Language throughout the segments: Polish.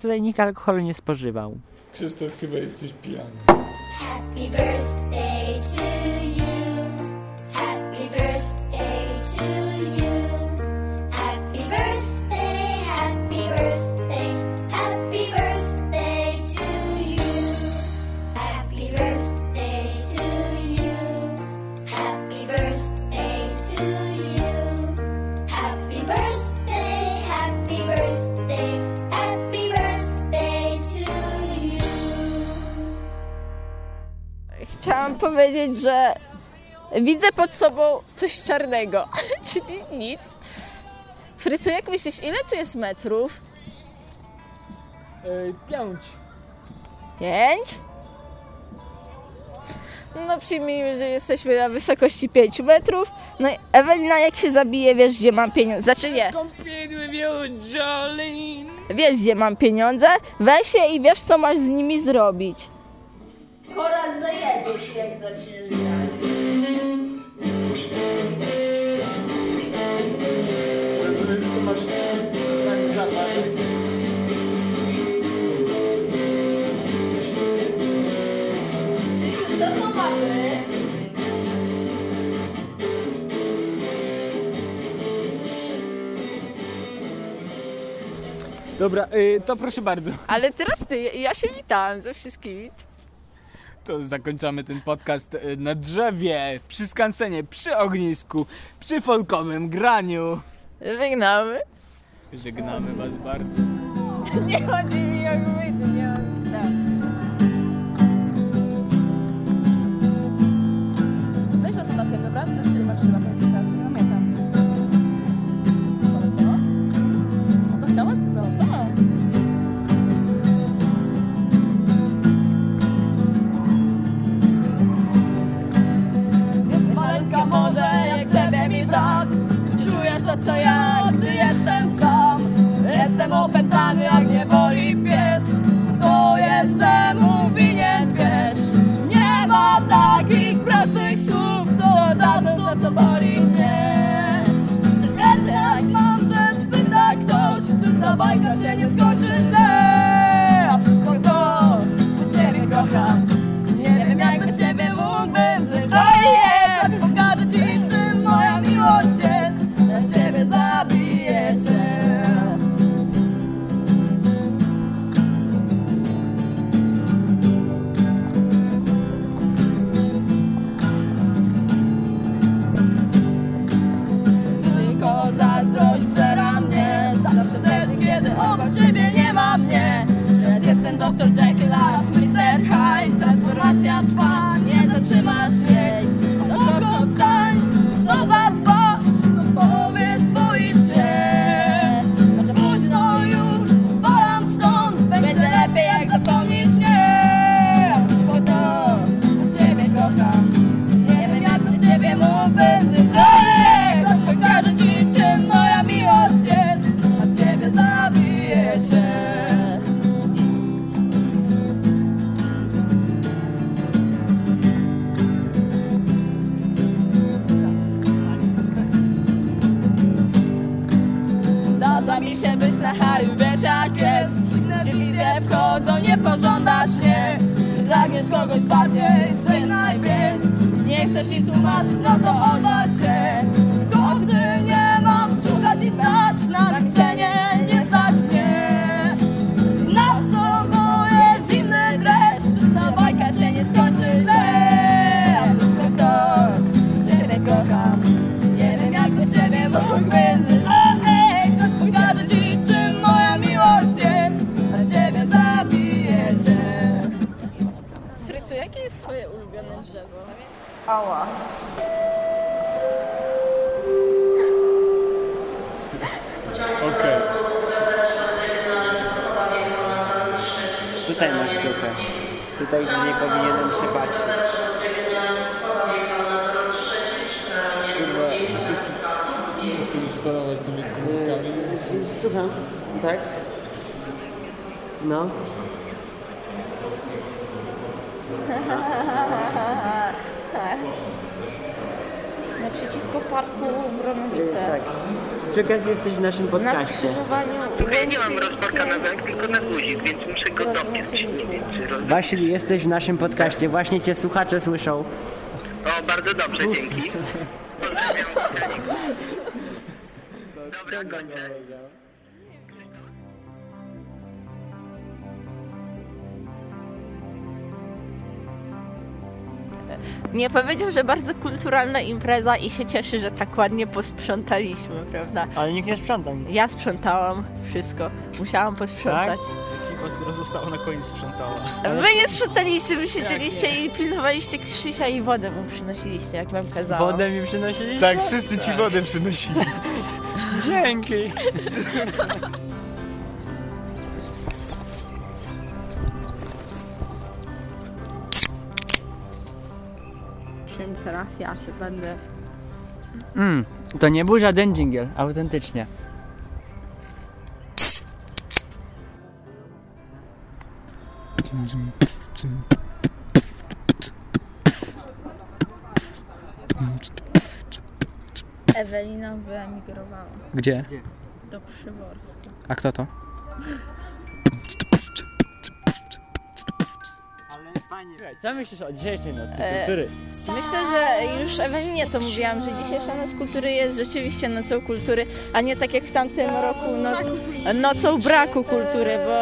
tutaj nikt alkoholu nie spożywał. Krzysztof, chyba jesteś pijany. Happy birthday to powiedzieć, że widzę pod sobą coś czarnego, czyli nic. Frycu, jak myślisz, ile tu jest metrów? pięć. Pięć? No przyjmijmy, że jesteśmy na wysokości 5 metrów. No i Ewelina jak się zabije, wiesz gdzie mam pieniądze. Znaczy nie, wiesz gdzie mam pieniądze, weź się i wiesz co masz z nimi zrobić. Koraz zajebie ci jak zaczniesz grać. Rozumiem, że to ma być taki zapach. Krzysiu, co to ma być? Dobra, y, to proszę bardzo. Ale teraz ty, ja się witałam ze wszystkimi. To zakończamy ten podcast y, na drzewie, przy skansenie, przy ognisku, przy folkowym graniu. Żegnamy. Żegnamy was bardzo. Nie chodzi mi o głowy, nie chodzi. Tak. Weź na tym, dobra? Też chyba bajka się nie skończy źle pożądasz mnie. Pragniesz kogoś bardziej, żegnaj więc Nie chcesz nic tłumaczyć, no to odwal się. Gdy nie mam słuchać i stać Na milczenie Ała Okej. Tutaj masz trochę. Tutaj nie powinienem się patrzeć. Kurwa, wszyscy musimy szpanować z tymi komórkami. Słucham, tak? No. naprzeciwko parku Bronowice. Tak. Przy okazji jesteś w naszym Na podcaście. skrzyżowaniu ja nie mam rozporka na węg, tylko na guzik, więc muszę go dopiąć. Nie wiem, czy roz... Wasil, jesteś w naszym podcaście. Właśnie cię słuchacze słyszą. O, bardzo dobrze, dzięki. Pozdrawiam. Dobra, kończę. Nie powiedział, że bardzo kulturalna impreza i się cieszy, że tak ładnie posprzątaliśmy, prawda? Ale nikt nie sprzątał nic. Ja sprzątałam wszystko. Musiałam posprzątać. Ekipa, która została na koniec sprzątała. Wy nie sprzątaliście, wy siedzieliście i pilnowaliście Krzysia i wodę mu przynosiliście, jak wam kazałam. Wodę mi przynosiliście? Tak, wszyscy ci wodę przynosili. Dzięki. teraz ja się będę... Mm, to nie był żaden dżingiel, autentycznie. Ewelina wyemigrowała Gdzie? do Przyborska. A kto to? Co myślisz o dzisiejszej nocy E, kultury? Myślę, że już Ewelinie to mówiłam, że dzisiejsza Noc Kultury jest rzeczywiście nocą kultury, a nie tak jak w tamtym roku no, nocą braku kultury, bo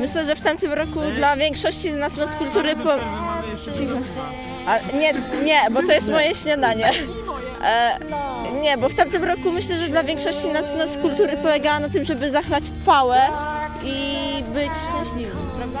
myślę, że w tamtym roku dla większości z nas Noc Kultury po... Cicho. A, nie, nie, bo to jest moje śniadanie. E, nie, bo w tamtym roku myślę, że dla większości nas Noc Kultury polegała na tym, żeby zachlać pałę i być szczęśliwym, prawda?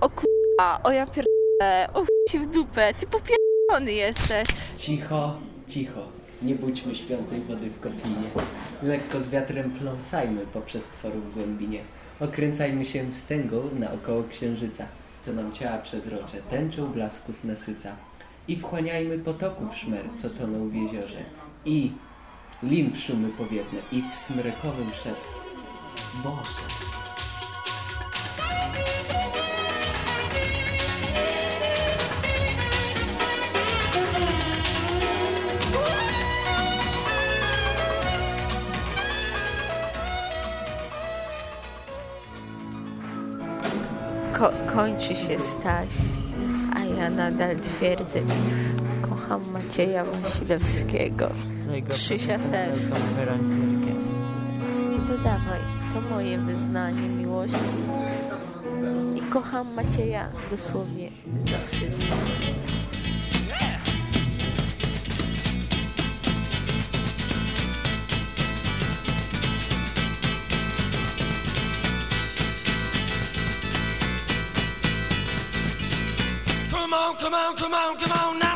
O kurwa, o ja pierdolę, o ci w dupę, ty popierdolony jesteś. Cicho, cicho. Nie budźmy śpiącej wody w kotlinie. Lekko z wiatrem pląsajmy poprzez tworu w głębinie. Okręcajmy się wstęgą naokoło księżyca, co nam ciała przezrocze tęczą blasków nasyca. I wchłaniajmy potoków szmer, co toną w jeziorze. I limb szumy powiewne i w smrekowym szept. Boże. Ko- kończy się Staś, ja nadal twierdzę, kocham Macieja Wasilewskiego. Krzysia też. Nie dodawaj, to moje wyznanie miłości. I kocham Macieja dosłownie za wszystko. Come on, come on, come on, now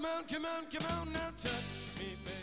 come on, come on, come on, now touch me, baby.